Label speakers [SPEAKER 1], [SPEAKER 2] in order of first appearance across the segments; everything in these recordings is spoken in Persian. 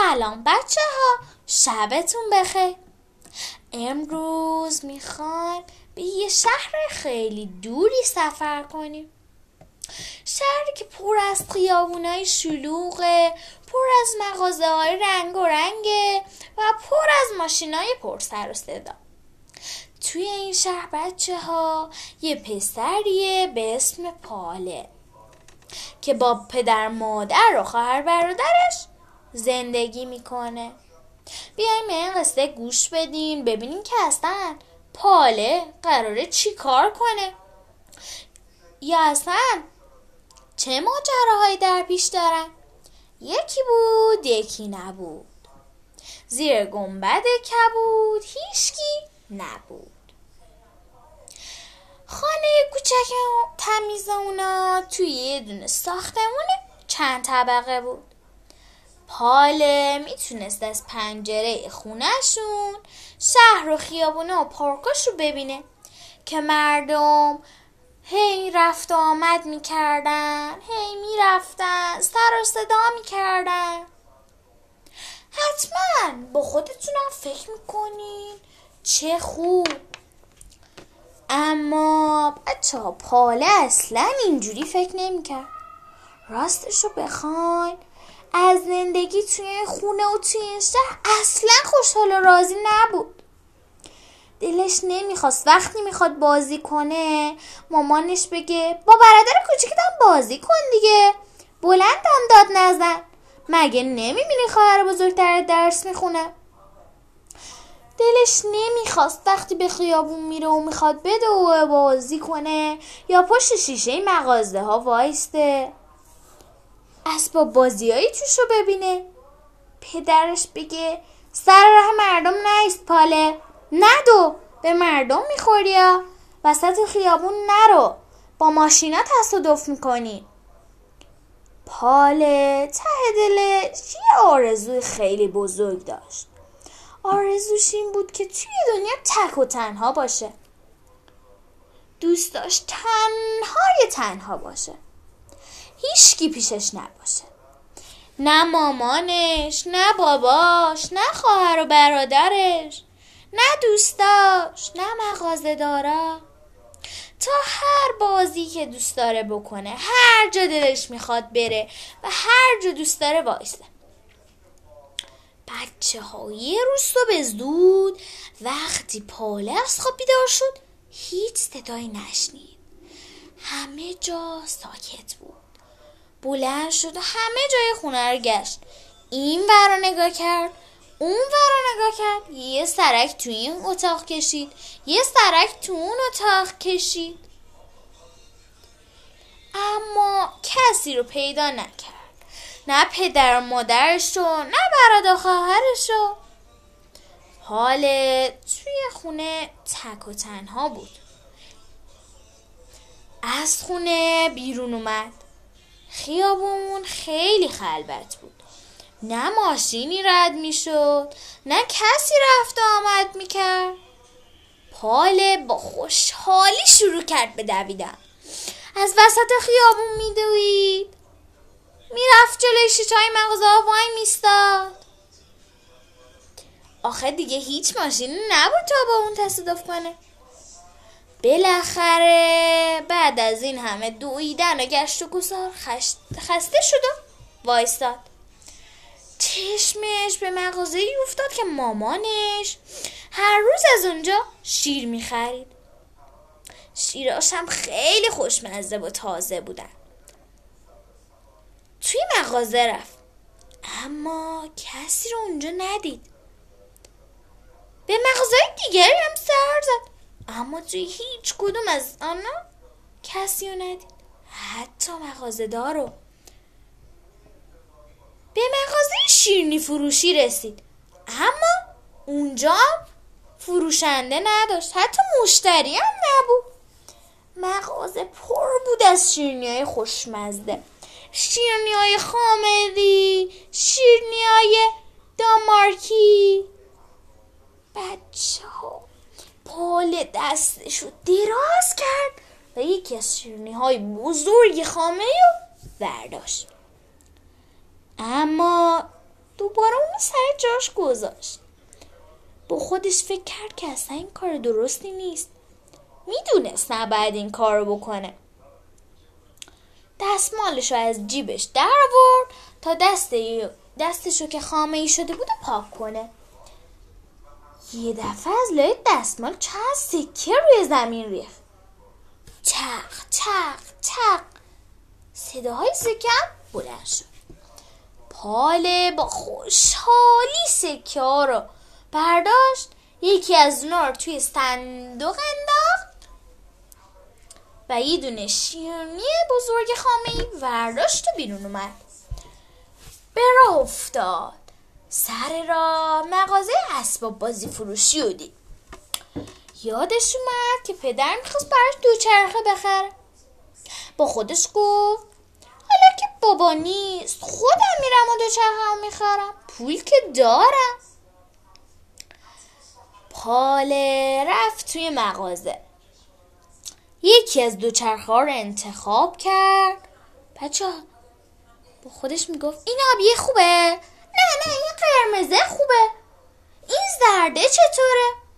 [SPEAKER 1] سلام بچه ها شبتون بخیر. امروز می‌خوایم به یه شهر خیلی دوری سفر کنیم. شهری که پر از خیابونای شلوغه پر از مغازه های رنگ و رنگه و پر از ماشینای پر سر و صدا. توی این شهر بچه ها یه پسریه به اسم پاله که با پدر مادر و خواهر برادرش زندگی می‌کنه. بیایم به این قصه گوش بدیم ببینیم که اصلا پاله قراره چی کار کنه. یا اصلا چه ماجراهایی در پیش دارن؟ یکی بود یکی نبود. زیر گنبد کبود هیچکی نبود. خانه کوچک تمیز اونا توی یه دونه ساختمون چند طبقه بود. پاله می‌تونست از پنجره خونهشون شهر و خیابونه و پارکاش رو ببینه. که مردم هی رفت و آمد می‌کردن هی می‌رفتن سر و صدا می‌کردن. حتما با خودتونم فکر می‌کنین چه خوب. اما بچه ها پاله اصلا اینجوری فکر نمی‌کرد. راستش رو بخواین از زندگی توی خونه و توی این شهر اصلا خوشحال و راضی نبود. دلش نمی‌خواست. وقتی می‌خواد بازی کنه مامانش بگه با برادر کوچیکتم بازی کن دیگه. بلندم داد نزن مگه نمی‌بینی خواهر بزرگتر درس می‌خونه؟ دلش نمی‌خواست. وقتی به خیابون میره و می‌خواد بده و بازی کنه یا پشت شیشه مغازه ها وایسته. اسباب بازیایی توش رو ببینه. پدرش بگه سر راه مردم نیست پاله. ندو به مردم می‌خوری یا وسط خیابون نرو. با ماشینا تصادف می‌کنی. پاله ته دلش یه آرزوی خیلی بزرگ داشت. آرزوش این بود که توی دنیا تک و تنها باشه. دوست داشت تنهای تنها باشه. هیچکی پیشش نباشه. نه مامانش نه باباش نه خواهر و برادرش نه دوستاش نه مغازه دارا تا هر بازی که دوست داره بکنه هر جا دلش می‌خواد بره و هر جا دوست داره وایسه. بچه ها یه روز صبح زود وقتی پاله از خواب بیدار شد هیچ صدایی نشنید. همه جا ساکت بود. بلند شد و همه جای خونه رو گشت. این ور نگاه کرد اون ور نگاه کرد. یه سرک تو این اتاق کشید. یه سرک تو اون اتاق کشید. اما کسی رو پیدا نکرد. نه پدر و مادرش رو نه برادر خواهرش رو. حال توی خونه تک و تنها بود. از خونه بیرون اومد. خیابون خیلی خلوت بود. نه ماشینی رد می‌شد نه کسی رفت و آمد می‌کرد. پاله با خوشحالی شروع کرد به دویدن. از وسط خیابون میدوید. می‌رفت جلوی شیشهای مغازه وای میستاد آخه دیگه هیچ ماشینی نبود تا با اون تصادف کنه. بالاخره بعد از این همه دویدن و گشت و گذار خسته شد و وایستاد. چشمش به مغازه افتاد که مامانش هر روز از اونجا شیر می‌خرید. شیراش هم خیلی خوشمزه و تازه بودن. توی مغازه رفت. اما کسی رو اونجا ندید. به مغازه دیگری هم سر زد. اما توی هیچ کدوم از آنها کسی رو ندید. حتی مغازه دارو به مغازه شیرنی فروشی رسید. اما اونجا فروشنده نداشت. حتی مشتری هم نبود. مغازه پر بود از شیرنی های خوشمزده شیرنی های خامری شیرنی های دامارکی بچه ها پال دستشو دراز کرد و یکی از شیرنی های بزرگ خامه رو برداشت. اما دوباره اونو سر جاش گذاشت. با خودش فکر کرد که اصلا این کار درستی نیست. می‌دونست نباید این کار رو بکنه. دستمالش رو از جیبش در آورد تا دست دستشو که خامه ای شده بود پاک کنه. یه دفعه از لای دستمال چند سکه روی زمین ریخت. چق چق چق. صداهای سکه بلند شد. پاله با خوشحالی سکه ها رو برداشت. یکی از اونا رو توی صندوق انداخت و یه دونه شیرنی بزرگ خامه ای ورداشت و بیرون اومد. به راه افتاد. سر را مغازه اسباب بازی فروشی و دید یادش اومد که پدر می‌خواست براش دوچرخه بخره. با خودش گفت حالا که بابا نیست خودم میرم و دوچرخه می‌خرم. پول که دارم. پاله رفت توی مغازه. یکی از دوچرخه رو انتخاب کرد. بچه با خودش می‌گفت این آبیه خوبه. نه نه این قرمزه خوبه. این زرده چطوره؟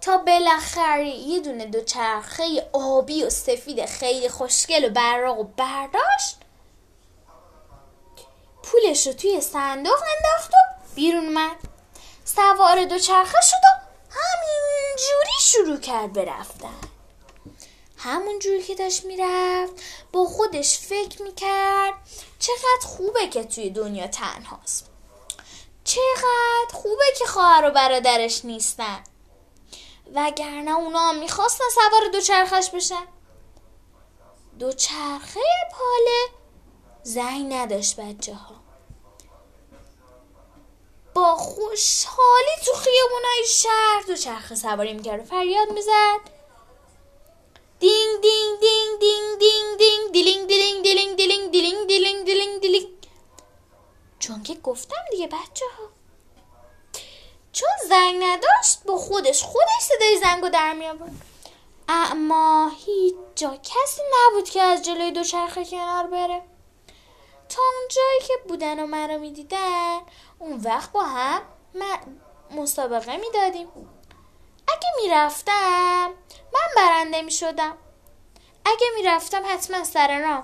[SPEAKER 1] تا بالاخره یه دونه دوچرخه آبی و سفید خیلی خوشگل و براق و برداشت. پولش رو توی صندوق انداخت و بیرون اومد. سوار دوچرخه شد و همینجوری شروع کرد به همون جوری که داشت می‌رفت با خودش فکر می‌کرد چقدر خوبه که توی دنیا تنهاست. چقدر خوبه که خواهر و برادرش نیستن. وگرنه اونا می‌خواستن سوار دوچرخش بشن. دوچرخه پاله زنگ نداشت بچه ها با خوشحالی تو خیابونای شهر دوچرخه سواری می‌کرد و فریاد می‌زد. دینگ دینگ دینگ دینگ دینگ دینگ دیلینگ دیلینگ دیلینگ دیلینگ دیلینگ دیلینگ چون که گفتم دیگه بچه ها چون زنگ نداشت با خودش خودش صدای زنگو در می آورد اما هیچ جا کسی نبود که از جلوی دوچرخه کنار بره. تا اون جایی که بودن و من رو می‌دیدن اون وقت با هم مسابقه می‌دادیم. اگه می‌رفتم من برنده می‌شدم. اگه می‌رفتم حتما سر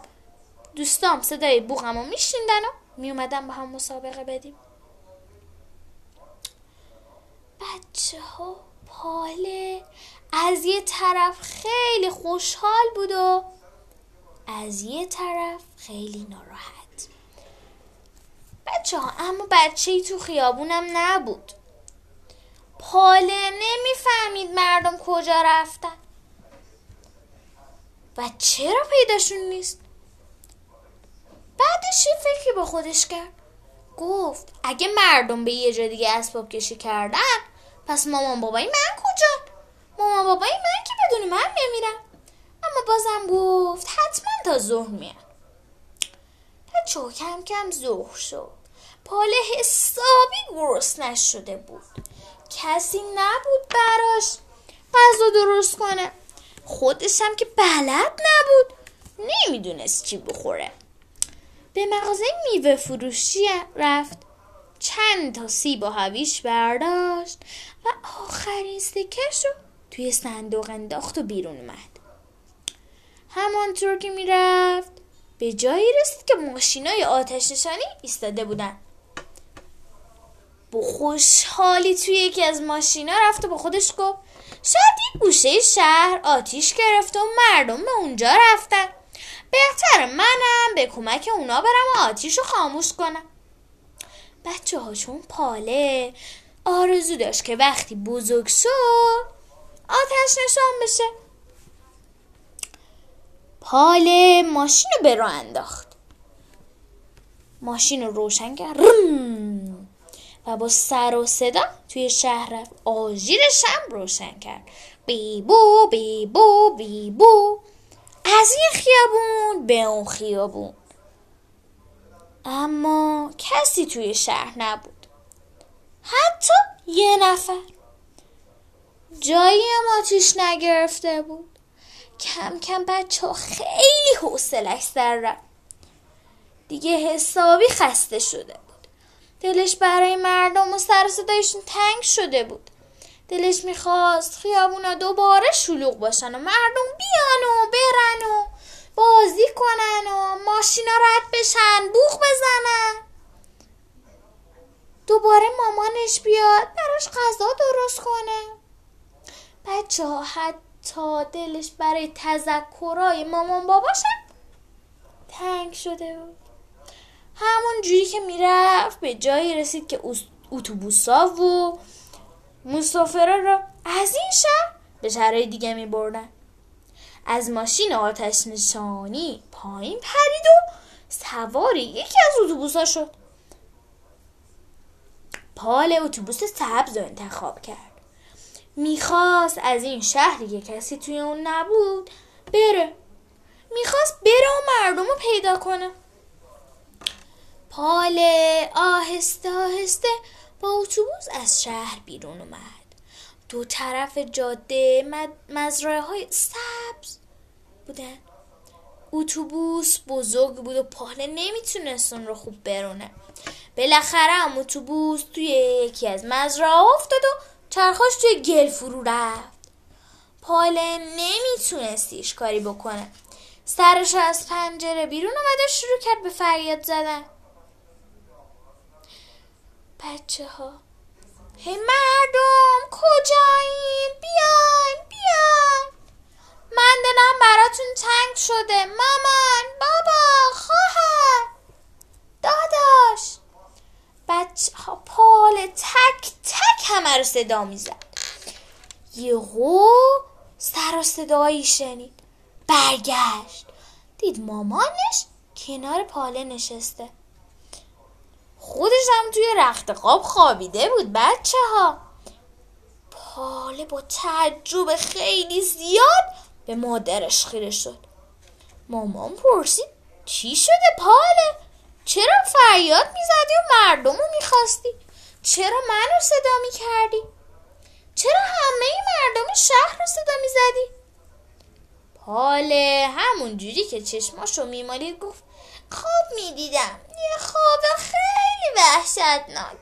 [SPEAKER 1] دوستام صدای بوغم رو میشیندن و میومدم با هم مسابقه بدیم. بچه ها پاله از یه طرف خیلی خوشحال بود و از یه طرف خیلی ناراحت. بچه ها اما بچه ای تو خیابونم نبود. پاله نمی‌فهمید مردم کجا رفتن. و چرا پیداشون نیست؟ بعدش یه فکری با خودش کرد. گفت اگه مردم به یه جا دیگه اسباب کشی کردن پس مامان بابای من کجا؟ مامان بابای من که بدون من نمیرم اما بازم گفت حتما تا ظهر میاد. بچه کم کم ظهر شد. پاله حسابی گرسنش شده بود. کسی نبود براش غذا درست کنه. خودش هم که بلد نبود. نمی‌دونست چی بخوره. به مغازه میوه فروشی رفت. چند تا سیب و هویش برداشت و آخرین سکش رو توی صندوق انداخت و بیرون اومد. همانطور که می‌رفت به جایی رسید که ماشینای آتش نشانی ایستاده بودن. با خوشحالی توی یکی از ماشینا رفت و با خودش گفت شاید یک گوشه شهر آتیش گرفته و مردم به اونجا رفتن. بهتر منم به کمک اونا برم و آتیش رو خاموش کنم. بچه ها چون پاله آرزو داشت که وقتی بزرگ شد آتش نشان بشه. پاله ماشین رو به راه انداخت. ماشین رو روشن کرد. و با سر و صدا توی شهر رفت. آژیرش هم روشن کرد. بیبو بیبو بیبو از این خیابون به اون خیابون. اما کسی توی شهر نبود. حتی یه نفر. جایی هم آتیش نگرفته بود. کم کم بچه ها خیلی حوصلش سر رفت. دیگه حسابی خسته شده بود. دلش برای مردم و سر صدایشون تنگ شده بود. دلش می‌خواست خیابونا دوباره شلوغ باشن و مردم بیان و برن و بازی کنن و ماشینا رد بشن بوخ بزنن. دوباره مامانش بیاد براش غذا درست کنه. بچه ها حتی دلش برای تذکرای مامان باباشم تنگ شده بود. همون جوری که می‌رفت به جایی رسید که اتوبوسا و مسافرا را از این شهر به شهرهای دیگه می بردن. از ماشین آتش نشانی پایین پرید و سوار یکی از اتوبوسا شد. پال اتوبوس سبز رو انتخاب کرد. می‌خواست از این شهری که کسی توی اون نبود بره. می‌خواست بره و مردم رو پیدا کنه. پال آهسته آهسته با اتوبوس از شهر بیرون اومد. دو طرف جاده مزرعه های سبز بودن اتوبوس بزرگ بود و پاله نمی‌تونست اون رو خوب برونه. بالاخره هم اتوبوس توی یکی از مزرعه افتاد و چرخاش توی گل فرو رفت. پاله نمیتونستیش کاری بکنه. سرش از پنجره بیرون اومد و شروع کرد به فریاد زدن. بچه ها هی مردم کجایین؟ بیاین بیاین. من دلم براتون تنگ شده. مامان بابا خواهر. داداش. بچه ها پال تک تک همه رو صدا می‌زد. یهو سر و صدایی شنید. برگشت. دید مامانش کنار پاله نشسته. خودش هم توی رخت خواب خوابیده بود بچه ها پاله با تعجب خیلی زیاد به مادرش خیره شد. مامان پرسید چی شده پاله؟ چرا فریاد می‌زدی و مردم رو می‌خواستی؟ چرا منو صدا می‌کردی؟ چرا همه مردم شهر رو صدا می‌زدی؟ پاله همون جوری که چشماشو میمالید گفت خواب می‌دیدم. یه خواب خیلی وحشتناک.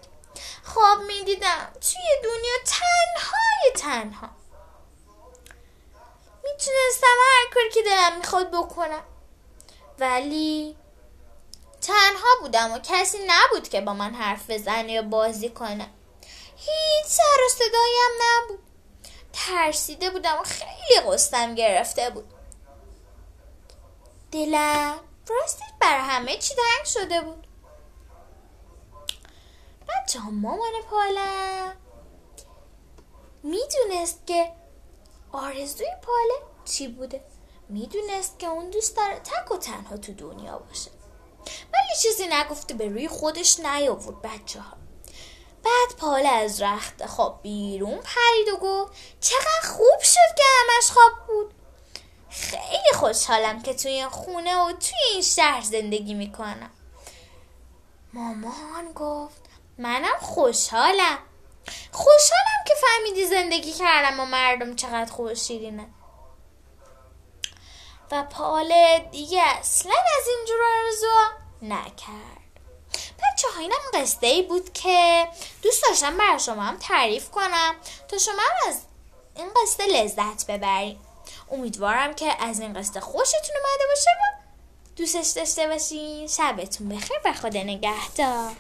[SPEAKER 1] خواب می‌دیدم. توی دنیا تنهای تنها. می‌تونستم هر کاری که دلم می‌خواد بکنم. ولی تنها بودم و کسی نبود که با من حرف بزنه یا بازی کنه. هیچ سر و صدایم نبود. ترسیده بودم و خیلی قستم گرفته بود. دلم راستی بر همه چی تنگ شده بود. بچه ها مامان پالم. می‌دونست که آرزوی پاله چی بوده؟ می‌دونست که اون دوست داره تک و تنها تو دنیا باشه. ولی چیزی نگفته به روی خودش نیاورد بچه ها بعد پاله از رخت خواب بیرون پرید و گفت چقدر خوب شد که همش خواب بود. خیلی خوشحالم که توی این خونه و توی این شهر زندگی می‌کنم. مامان گفت منم خوشحالم. خوشحالم که فهمیدی زندگی کردم و مردم چقدر خوب شیرینه. و پاله دیگه اصلا از اینجور آرزو نکرد. بچه ها اینم قصده ای بود که دوست داشتم برای شما هم تعریف کنم تا شما هم از این قصه لذت ببرید امیدوارم که از این قصه خوشتون اومده باشه و دوستش داشته باشین. شبتون بخیر و خدا نگهدار.